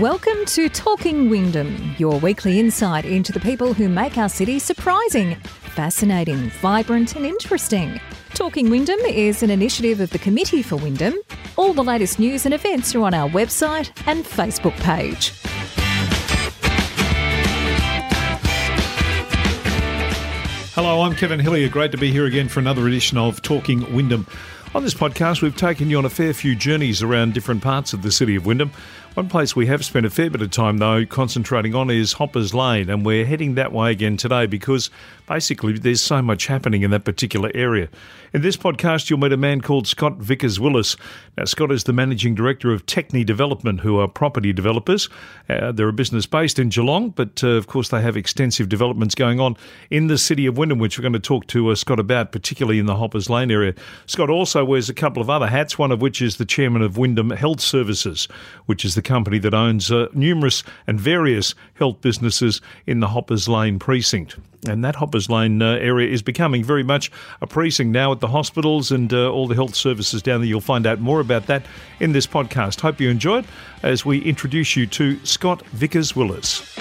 Welcome to Talking Wyndham, your weekly insight into the people who make our city surprising, fascinating, vibrant, and interesting. Talking Wyndham is an initiative of the Committee for Wyndham. All the latest news and events are on our website and Facebook page. Hello, I'm Kevin Hillier. Great to be here again for another edition of Talking Wyndham. On this podcast, we've taken you on a fair few journeys around different parts of the city of Wyndham. One place we have spent a fair bit of time, though, concentrating on is Hoppers Lane, and we're heading that way again today because basically there's so much happening in that particular area. In this podcast, you'll meet a man called Scott Vickers Willis. Now, Scott is the managing director of Techne Development, who are property developers. Uh, they're a business based in Geelong, but uh, of course they have extensive developments going on in the city of Wyndham, which we're going to talk to uh, Scott about, particularly in the Hoppers Lane area. Scott also wears a couple of other hats, one of which is the chairman of Wyndham Health Services, which is the company that owns uh, numerous and various health businesses in the Hoppers Lane precinct. And that Hoppers Lane uh, area is becoming very much a precinct now at the hospitals and uh, all the health services down there. You'll find out more about that in this podcast. Hope you enjoy it as we introduce you to Scott Vickers Willis.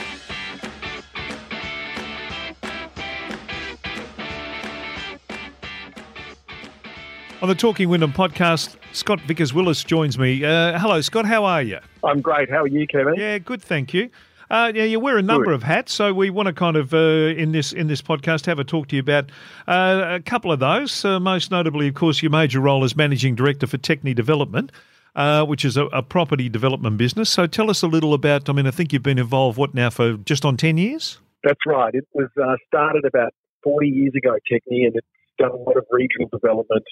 On the Talking Wyndham podcast, Scott Vickers Willis joins me. Uh, hello, Scott. How are you? I'm great. How are you, Kevin? Yeah, good. Thank you. Uh, yeah, you wear a number Good. of hats, so we want to kind of uh, in this in this podcast have a talk to you about uh, a couple of those. Uh, most notably, of course, your major role as managing director for Techne Development, uh, which is a, a property development business. So, tell us a little about. I mean, I think you've been involved what now for just on ten years. That's right. It was uh, started about 40 years ago, Techne, and it's done a lot of regional development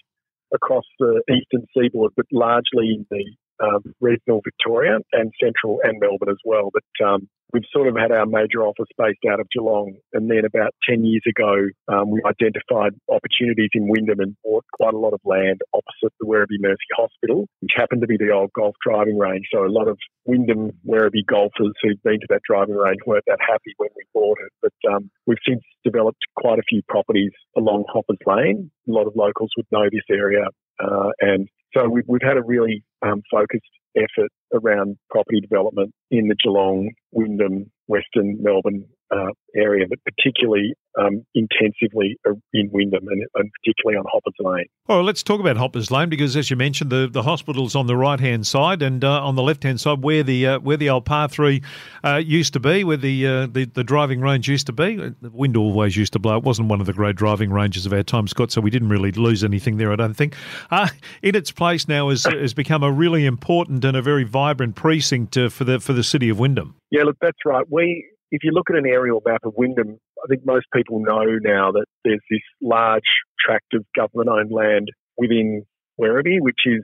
across the eastern seaboard, but largely in the um, regional Victoria and central and Melbourne as well. But um, we've sort of had our major office based out of Geelong, and then about 10 years ago, um, we identified opportunities in Wyndham and bought quite a lot of land opposite the Werribee Mercy Hospital, which happened to be the old golf driving range. So a lot of Wyndham Werribee golfers who'd been to that driving range weren't that happy when we bought it. But um, we've since developed quite a few properties along Hoppers Lane. A lot of locals would know this area, uh, and so we've, we've had a really um, focused effort around property development in the Geelong, Wyndham, Western Melbourne uh, area, but particularly um, intensively in Wyndham and, and, particularly on Hoppers Lane. Well, let's talk about Hoppers Lane because, as you mentioned, the, the hospital's on the right hand side and uh, on the left hand side, where the uh, where the old par three uh, used to be, where the, uh, the the driving range used to be. The wind always used to blow. It wasn't one of the great driving ranges of our time, Scott. So we didn't really lose anything there, I don't think. Uh, in its place now has has become a really important and a very vibrant precinct for the for the city of Wyndham. Yeah, look, that's right. We if you look at an aerial map of Wyndham, I think most people know now that there's this large tract of government owned land within Werribee, which is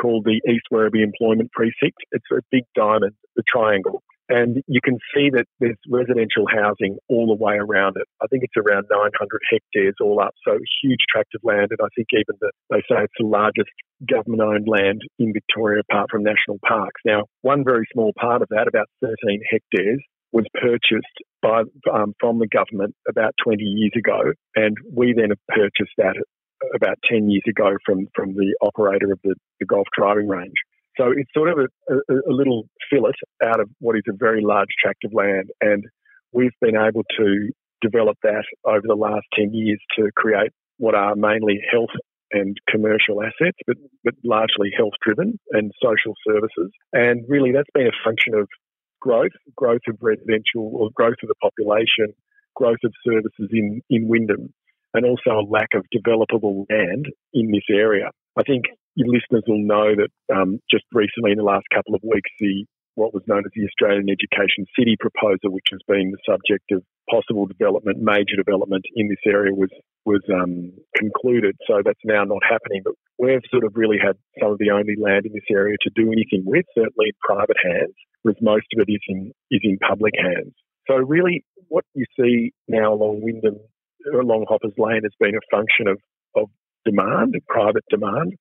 called the East Werribee Employment Precinct. It's a big diamond, the triangle. And you can see that there's residential housing all the way around it. I think it's around 900 hectares all up, so huge tract of land. And I think even the, they say it's the largest government owned land in Victoria apart from national parks. Now, one very small part of that, about 13 hectares, was purchased by um, from the government about 20 years ago, and we then purchased that about 10 years ago from from the operator of the, the golf driving range. So it's sort of a, a, a little fillet out of what is a very large tract of land, and we've been able to develop that over the last 10 years to create what are mainly health and commercial assets, but, but largely health driven and social services. And really, that's been a function of growth, growth of residential or growth of the population, growth of services in, in Wyndham, and also a lack of developable land in this area. I think your listeners will know that um, just recently, in the last couple of weeks, the what was known as the Australian Education City proposal, which has been the subject of possible development, major development in this area, was was um, concluded. So that's now not happening. But we've sort of really had some of the only land in this area to do anything with, certainly in private hands, whereas most of it is in is in public hands. So really, what you see now along Wyndham, along Hoppers Lane, has been a function of of demand, private demand.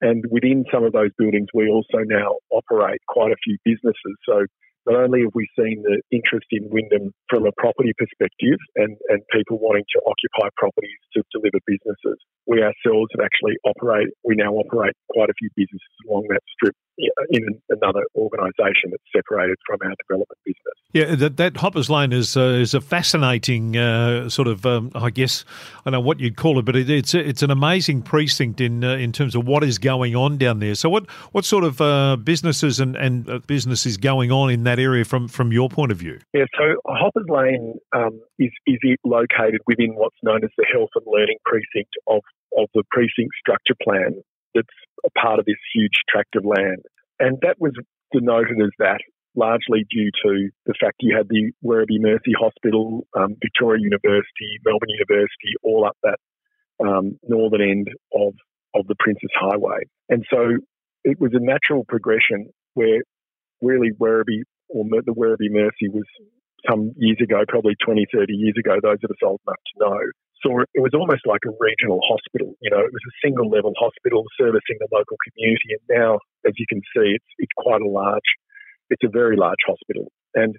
And within some of those buildings, we also now operate quite a few businesses. So not only have we seen the interest in Wyndham from a property perspective and, and people wanting to occupy properties to deliver businesses, we ourselves have actually operate, we now operate quite a few businesses along that strip in another organisation that's separated from our development business. Yeah, that, that Hoppers Lane is uh, is a fascinating uh, sort of, um, I guess, I don't know what you'd call it, but it, it's it's an amazing precinct in uh, in terms of what is going on down there. So, what what sort of uh, businesses and and uh, business is going on in that area from from your point of view? Yeah, so Hoppers Lane um, is is located within what's known as the health and learning precinct of of the precinct structure plan. That's a part of this huge tract of land, and that was denoted as that largely due to the fact you had the Werribee Mercy Hospital, um, Victoria University, Melbourne University, all up that um, northern end of, of the Princes Highway. And so it was a natural progression where really Werribee, or the Werribee Mercy was some years ago, probably 20, 30 years ago, those of us old enough to know, saw it, it was almost like a regional hospital. You know, it was a single level hospital servicing the local community. And now, as you can see, it's, it's quite a large it's a very large hospital. And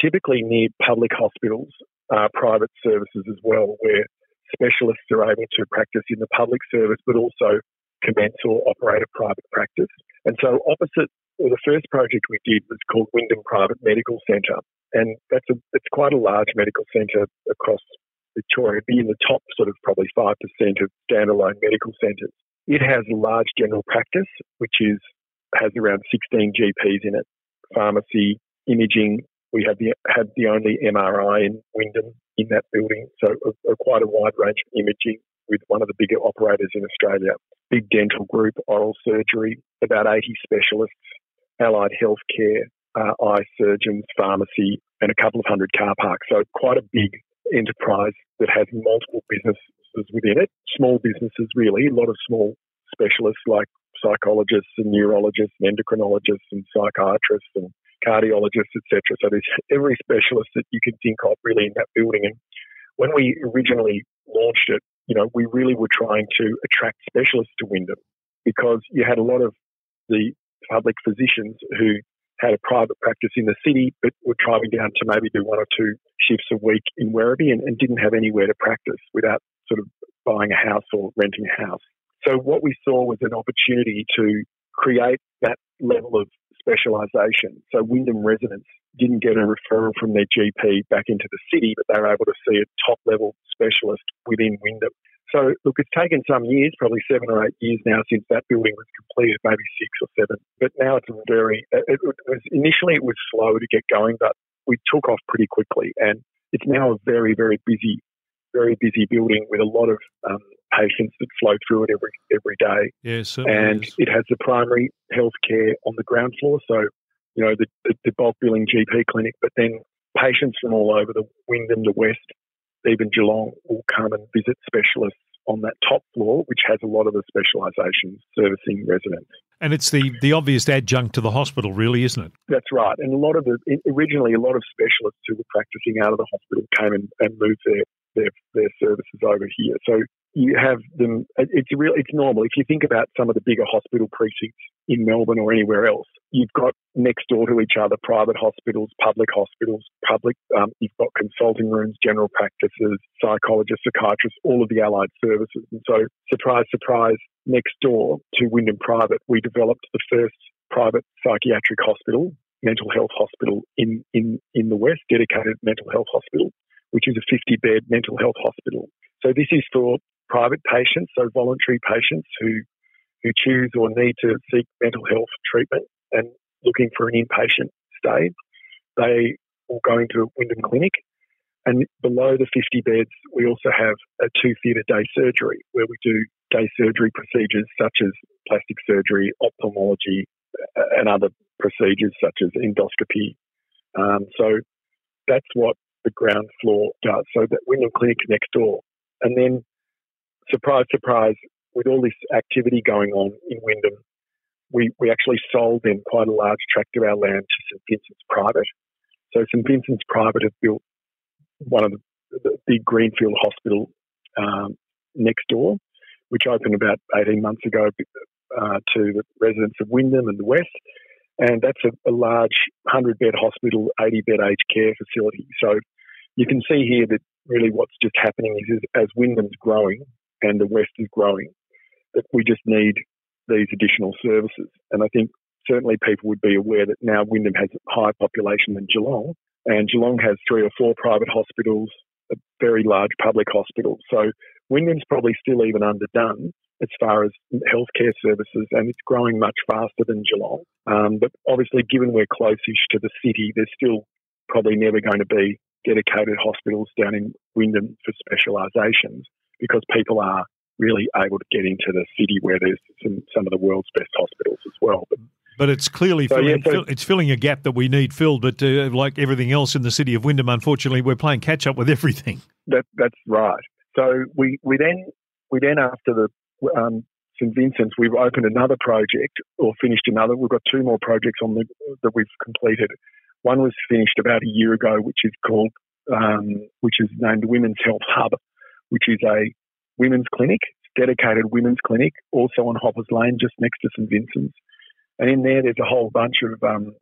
typically near public hospitals are private services as well, where specialists are able to practice in the public service, but also commence or operate a private practice. And so, opposite, well, the first project we did was called Wyndham Private Medical Centre, and that's a it's quite a large medical centre across Victoria. Be in the top sort of probably five percent of standalone medical centres. It has a large general practice, which is has around 16 GPs in it. Pharmacy, imaging. We have the had the only MRI in Wyndham in that building, so a, a, quite a wide range of imaging with one of the bigger operators in Australia. Big dental group, oral surgery, about 80 specialists, allied healthcare, uh, eye surgeons, pharmacy, and a couple of hundred car parks. So quite a big enterprise that has multiple businesses within it. Small businesses, really, a lot of small specialists like psychologists and neurologists and endocrinologists and psychiatrists and cardiologists, etc. So there's every specialist that you can think of really in that building. And when we originally launched it, you know, we really were trying to attract specialists to Wyndham because you had a lot of the public physicians who had a private practice in the city but were driving down to maybe do one or two shifts a week in Werribee and, and didn't have anywhere to practice without sort of buying a house or renting a house. So what we saw was an opportunity to create that level of specialisation. So Wyndham residents didn't get a referral from their GP back into the city, but they were able to see a top level specialist within Wyndham. So look, it's taken some years, probably seven or eight years now since that building was completed, maybe six or seven. But now it's a very. It was initially it was slow to get going, but we took off pretty quickly, and it's now a very very busy, very busy building with a lot of um, patients that flow through it every every day. Yes, and is. it has the primary health care on the ground floor, so you know the, the, the bulk billing GP clinic, but then patients from all over the Wyndham, the West, even Geelong, will come and visit specialists on that top floor, which has a lot of the specialisations servicing residents. And it's the, the obvious adjunct to the hospital, really, isn't it? That's right. And a lot of the originally a lot of specialists who were practicing out of the hospital came and, and moved their, their their services over here. So you have them. It's real. It's normal. If you think about some of the bigger hospital precincts in Melbourne or anywhere else, you've got next door to each other private hospitals, public hospitals, public. Um, you've got consulting rooms, general practices, psychologists, psychiatrists, all of the allied services. And so, surprise, surprise, next door to Wyndham Private, we developed the first private psychiatric hospital, mental health hospital in in in the West, dedicated mental health hospital, which is a 50 bed mental health hospital. So this is for private patients, so voluntary patients who who choose or need to seek mental health treatment and looking for an inpatient stay, they will go into Wyndham clinic. And below the 50 beds, we also have a two theatre day surgery where we do day surgery procedures such as plastic surgery, ophthalmology, and other procedures such as endoscopy. Um, so that's what the ground floor does. So that Wyndham Clinic next door. And then surprise, surprise, with all this activity going on in Wyndham, we, we actually sold them quite a large tract of our land to St Vincent's Private. So St Vincent's Private have built one of the, the big greenfield hospital um, next door, which opened about 18 months ago uh, to the residents of Wyndham and the West. And that's a, a large 100 bed hospital, 80 bed aged care facility. So you can see here that really what's just happening is, is as Wyndham's growing, and the West is growing. That we just need these additional services. And I think certainly people would be aware that now Wyndham has a higher population than Geelong, and Geelong has three or four private hospitals, a very large public hospital. So Wyndham's probably still even underdone as far as healthcare services, and it's growing much faster than Geelong. Um, but obviously, given we're close-ish to the city, there's still probably never going to be dedicated hospitals down in Wyndham for specialisations because people are really able to get into the city where there's some, some of the world's best hospitals as well. But, but it's clearly so, filling, yeah, so, it's filling a gap that we need filled. But uh, like everything else in the city of Wyndham, unfortunately, we're playing catch up with everything. That, that's right. So we, we then we then after the um, St Vincent's, we've opened another project or finished another. We've got two more projects on the that we've completed. One was finished about a year ago, which is called um, which is named Women's Health Hub, which is a women's clinic, dedicated women's clinic, also on Hoppers Lane, just next to St Vincent's. And in there, there's a whole bunch of um,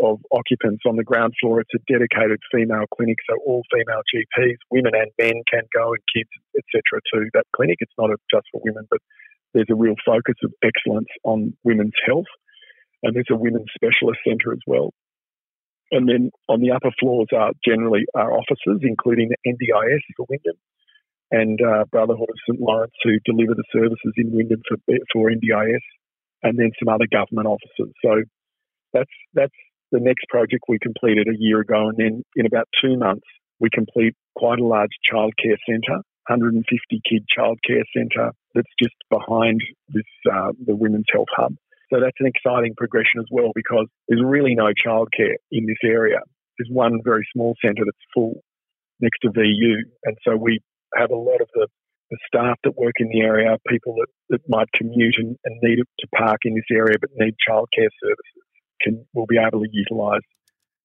of occupants on the ground floor. It's a dedicated female clinic, so all female GPs, women and men, can go, and kids, etc., to that clinic. It's not just for women, but there's a real focus of excellence on women's health, and there's a women's specialist centre as well. And then on the upper floors are generally our offices, including the NDIS for Wyndham, and uh, Brotherhood of St Laurence who deliver the services in Wyndham for, for NDIS, and then some other government offices. So that's that's the next project we completed a year ago, and then in about two months we complete quite a large childcare centre, 150 kid childcare centre that's just behind this uh, the Women's Health Hub. So that's an exciting progression as well because there's really no childcare in this area. There's one very small centre that's full next to VU, and so we have a lot of the, the staff that work in the area, people that, that might commute and, and need to park in this area but need childcare services, can will be able to utilise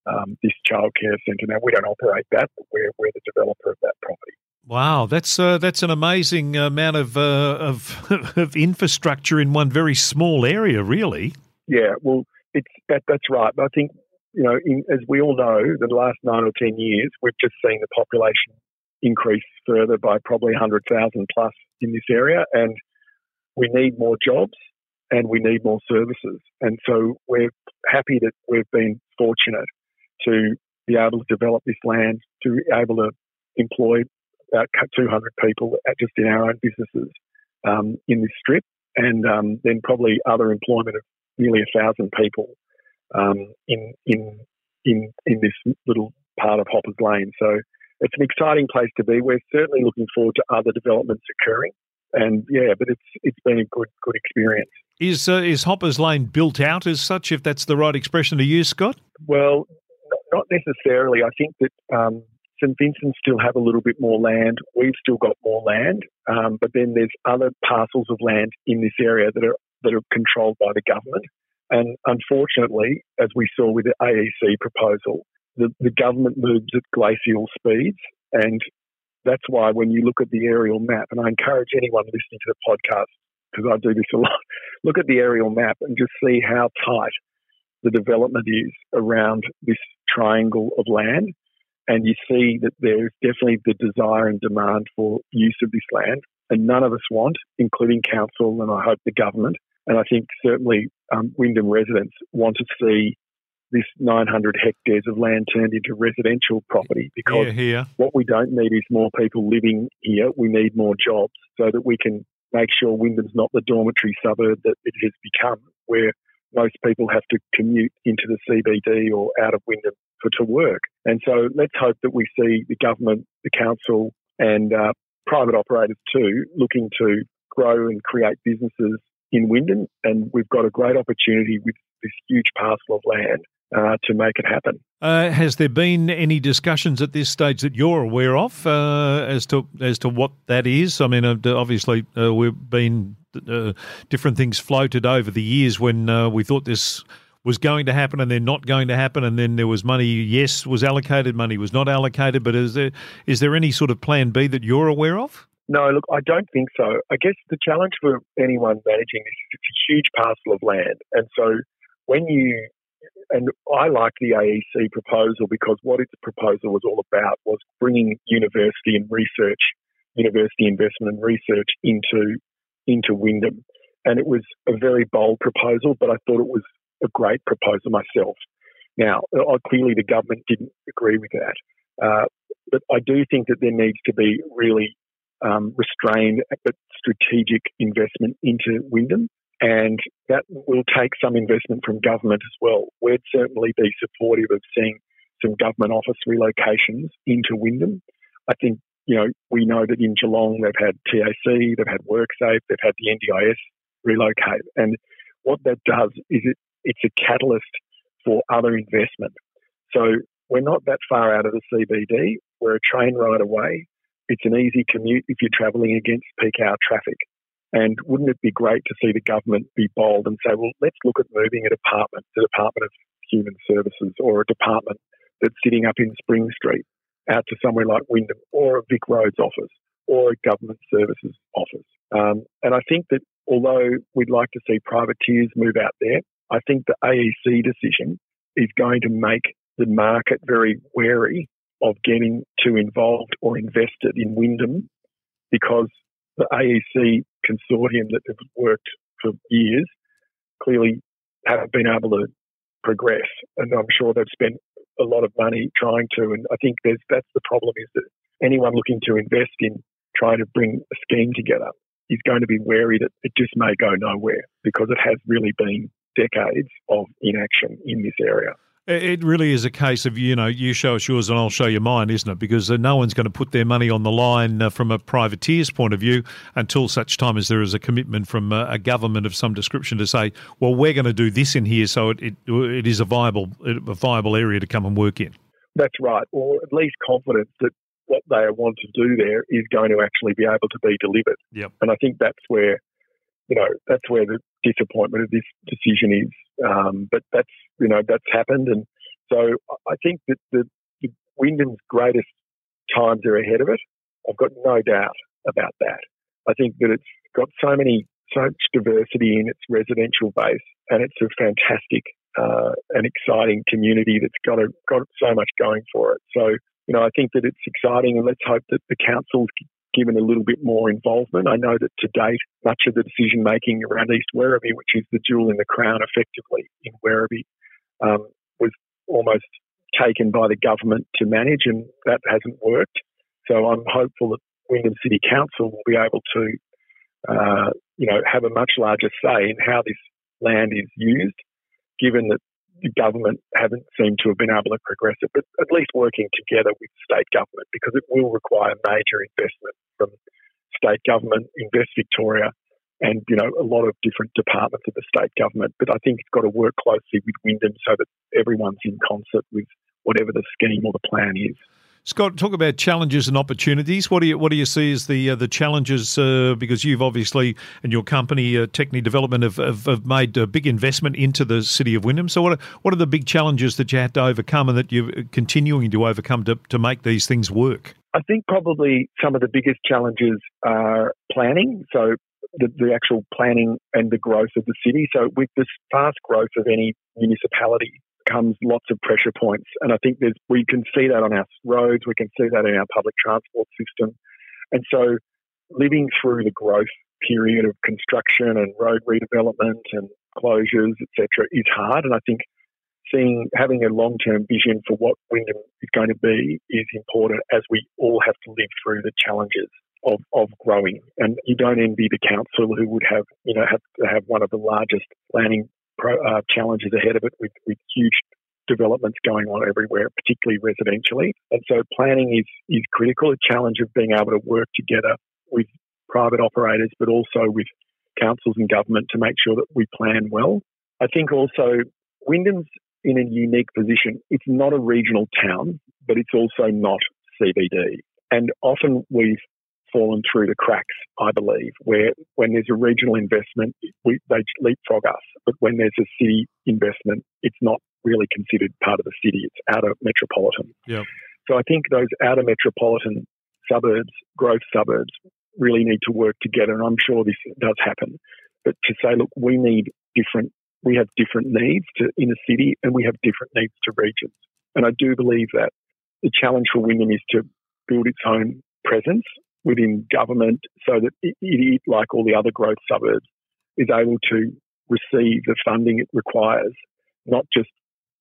um, this childcare centre. Now we don't operate that, but we're, we're the developer of that property. Wow, that's uh, that's an amazing amount of, uh, of of infrastructure in one very small area, really. Yeah, well, it's that that's right. I think you know, in, as we all know, the last nine or ten years, we've just seen the population increase further by probably 100,000 plus in this area. And we need more jobs and we need more services. And so we're happy that we've been fortunate to be able to develop this land, to be able to employ about 200 people just in our own businesses um, in this strip, and um, then probably other employment of nearly a thousand people um, in in in in this little part of Hoppers Lane. So it's an exciting place to be. We're certainly looking forward to other developments occurring. And yeah, but it's it's been a good good experience. Is uh, is Hoppers Lane built out as such, if that's the right expression to use, Scott? Well, not necessarily. I think that um, St Vincent still have a little bit more land. We've still got more land, um, but then there's other parcels of land in this area that are that are controlled by the government. And unfortunately, as we saw with the AEC proposal, the, the government moves at glacial speeds. And that's why when you look at the aerial map, and I encourage anyone listening to the podcast, because I do this a lot, look at the aerial map and just see how tight the development is around this triangle of land. And you see that there's definitely the desire and demand for use of this land. And none of us want, including council and I hope the government. And I think certainly um, Wyndham residents want to see this 900 hectares of land turned into residential property because yeah, yeah. what we don't need is more people living here. We need more jobs so that we can make sure Wyndham's not the dormitory suburb that it has become, where most people have to commute into the CBD or out of Wyndham for to work. And so let's hope that we see the government, the council, and uh, private operators too looking to grow and create businesses in Wyndham. And we've got a great opportunity with this huge parcel of land uh, to make it happen. Uh, has there been any discussions at this stage that you're aware of uh, as to as to what that is? I mean, uh, obviously uh, we've been uh, different things floated over the years when we thought this was going to happen and then not going to happen, and then there was money. Yes, was allocated, money was not allocated. But is there is there any sort of plan B that you're aware of? No, look, I don't think so. I guess the challenge for anyone managing this is it's a huge parcel of land, and so when you and I like the AEC proposal because what its proposal was all about was bringing university and research, university investment and research into into Wyndham. and it was a very bold proposal, but I thought it was a great proposal myself. Now, uh, clearly the government didn't agree with that, uh, but I do think that there needs to be really um, restrained but strategic investment into Wyndham, and that will take some investment from government as well. We'd certainly be supportive of seeing some government office relocations into Wyndham. I think you know, we know that in Geelong they've had TAC, they've had WorkSafe, they've had the NDIS relocate. And what that does is it, it's a catalyst for other investment. So we're not that far out of the CBD. We're a train ride away. It's an easy commute if you're travelling against peak hour traffic. And wouldn't it be great to see the government be bold and say, well, let's look at moving a department, the Department of Human Services, or a department that's sitting up in Spring Street out to somewhere like Wyndham or a Vic Roads office or a government services office. Um, and I think that although we'd like to see privateers move out there, I think the AEC decision is going to make the market very wary of getting too involved or invested in Wyndham because the AEC consortium that have worked for years clearly haven't been able to progress. And I'm sure they've spent a lot of money trying to. And I think that's the problem is that anyone looking to invest in trying to bring a scheme together is going to be wary that it just may go nowhere because it has really been decades of inaction in this area. It really is a case of, you know, you show us yours and I'll show you mine, isn't it? Because uh, no one's going to put their money on the line uh, from a privateer's point of view until such time as there is a commitment from uh, a government of some description to say, well, we're going to do this in here so it, it, it is a viable, a viable area to come and work in. That's right, or at least confidence that what they want to do there is going to actually be able to be delivered. Yep. And I think that's where, you know, that's where the disappointment of this decision is. Um, but that's you know that's happened, and so I think that the, the Wyndham's greatest times are ahead of it. I've got no doubt about that. I think that it's got so many so much diversity in its residential base, and it's a fantastic uh, and exciting community that's got a, got so much going for it. So you know, I think that it's exciting, and let's hope that the council's given a little bit more involvement. I know that to date, much of the decision making around East Werribee, which is the jewel in the crown effectively in Werribee, um, was almost taken by the government to manage, and that hasn't worked. So I'm hopeful that Wyndham City Council will be able to, uh, you know, have a much larger say in how this land is used, given that the government haven't seemed to have been able to progress it, but at least working together with state government because it will require major investment from state government, Invest Victoria, and you know a lot of different departments of the state government. But I think it's got to work closely with Wyndham so that everyone's in concert with whatever the scheme or the plan is. Scott, talk about challenges and opportunities. What do you what do you see as the uh, the challenges? Uh, because you've obviously and your company, uh, Techne Development, have, have, have, made a big investment into the city of Wyndham. So, what are, what are the big challenges that you had to overcome and that you're continuing to overcome to, to make these things work? I think probably some of the biggest challenges are planning. So, the, the actual planning and the growth of the city. So, with this fast growth of any municipality, comes lots of pressure points. And I think there's, we can see that on our roads, we can see that in our public transport system. And so living through the growth period of construction and road redevelopment and closures, etc., is hard. And I think seeing having a long term vision for what Wyndham is going to be is important as we all have to live through the challenges of, of growing. And you don't envy the council who would have, you know, have have one of the largest planning pro, uh, challenges ahead of it with, with huge developments going on everywhere, particularly residentially. And so planning is, is critical, a challenge of being able to work together with private operators, but also with councils and government to make sure that we plan well. I think also Wyndham's in a unique position. It's not a regional town, but it's also not CBD. And often we've fallen through the cracks, I believe, where when there's a regional investment, we, they leapfrog us. But when there's a city investment, it's not really considered part of the city. It's outer metropolitan. Yeah. So I think those outer metropolitan suburbs, growth suburbs, really need to work together. And I'm sure this does happen. But to say, look, we need different, we have different needs to inner city and we have different needs to regions. And I do believe that the challenge for Wyndham is to build its own presence within government so that it, like all the other growth suburbs, is able to receive the funding it requires, not just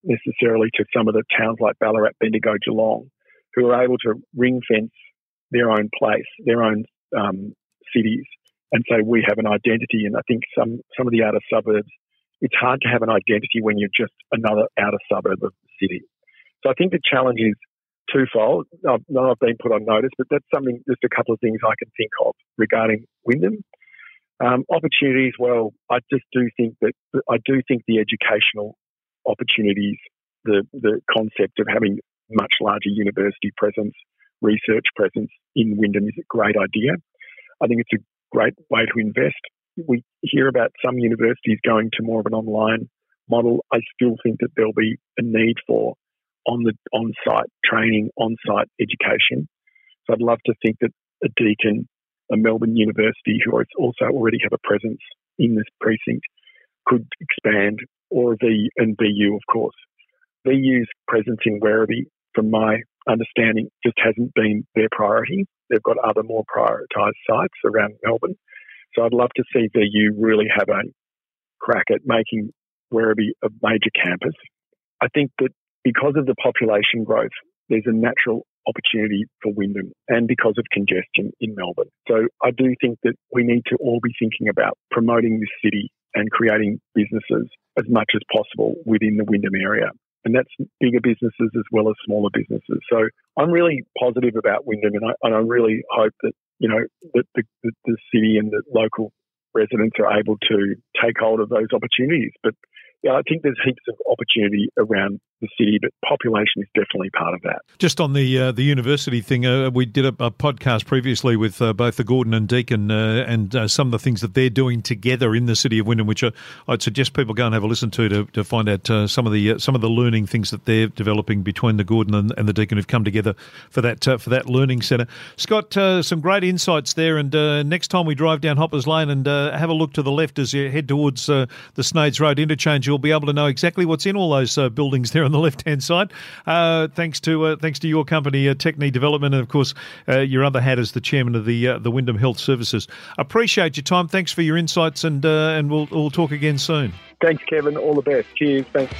necessarily to some of the towns like Ballarat, Bendigo, Geelong, who are able to ring fence their own place, their own um, cities, and say we have an identity. And I think some some of the outer suburbs, it's hard to have an identity when you're just another outer suburb of the city. So I think the challenge is twofold. I've, I've been put on notice, but that's something, just a couple of things I can think of regarding Wyndham. Um, opportunities, well, I just do think that I do think the educational opportunities, the the concept of having much larger university presence, research presence in Wyndham is a great idea. I think it's a great way to invest. We hear about some universities going to more of an online model. I still think that there'll be a need for on the on-site training, on-site education. So I'd love to think that a Deakin, a Melbourne University, who also already have a presence in this precinct, could expand, or the and VU, of course. VU's presence in Werribee, from my understanding, just hasn't been their priority. They've got other more prioritised sites around Melbourne. So I'd love to see VU really have a crack at making Werribee a major campus. I think that because of the population growth, there's a natural opportunity for Wyndham and because of congestion in Melbourne. So I do think that we need to all be thinking about promoting this city and creating businesses as much as possible within the Wyndham area. And that's bigger businesses as well as smaller businesses. So I'm really positive about Wyndham and I, and I really hope that, you know, that the, the, the city and the local residents are able to take hold of those opportunities. But yeah, I think there's heaps of opportunity around the city, but population is definitely part of that. Just on the uh, the university thing, uh, we did a, a, podcast previously with uh, both the Gordon and Deakin, uh, and uh, some of the things that they're doing together in the city of Wyndham, which I'd suggest people go and have a listen to to, to find out uh, some of the some of the learning things that they're developing between the Gordon and, and the Deakin who've come together for that for that learning centre. Scott, some great insights there, and next time we drive down Hoppers Lane and have a look to the left as you head towards the Sneydes Road interchange you'll be able to know exactly what's in all those uh, buildings there on the left hand side. Uh, thanks to uh, thanks to your company, uh, Techne Development, and of course uh, your other hat as the chairman of the uh, the Wyndham Health Services. Appreciate your time. Thanks for your insights, and and we'll we'll talk again soon. Thanks, Kevin. All the best. Cheers. Thanks.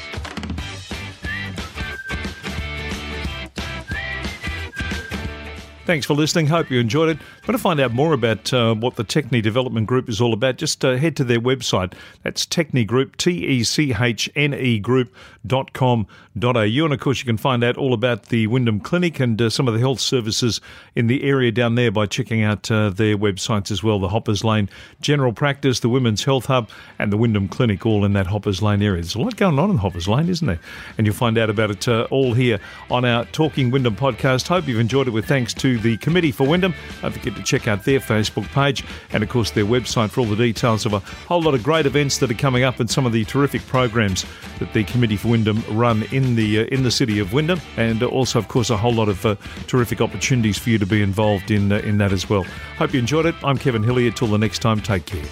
Thanks for listening. Hope you enjoyed it. Want to find out more about uh, what the Techne Development Group is all about? Just uh, head to their website. That's Techne Group, T E C H N E Group.com.au. And of course, you can find out all about the Wyndham Clinic and uh, some of the health services in the area down there by checking out uh, their websites as well the Hoppers Lane General Practice, the Women's Health Hub, and the Wyndham Clinic, all in that Hoppers Lane area. There's a lot going on in Hoppers Lane, isn't there? And you'll find out about it uh, all here on our Talking Wyndham podcast. Hope you've enjoyed it with thanks to the Committee for Wyndham. Don't forget check out their Facebook page and, of course, their website for all the details of a whole lot of great events that are coming up and some of the terrific programs that the Committee for Wyndham run in the uh, in the city of Wyndham, and also, of course, a whole lot of uh, terrific opportunities for you to be involved in uh, in that as well. Hope you enjoyed it. I'm Kevin Hillier. Till the next time, take care.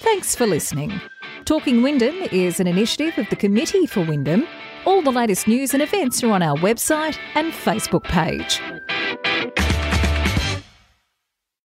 Thanks for listening. Talking Wyndham is an initiative of the Committee for Wyndham. All the latest news and events are on our website and Facebook page.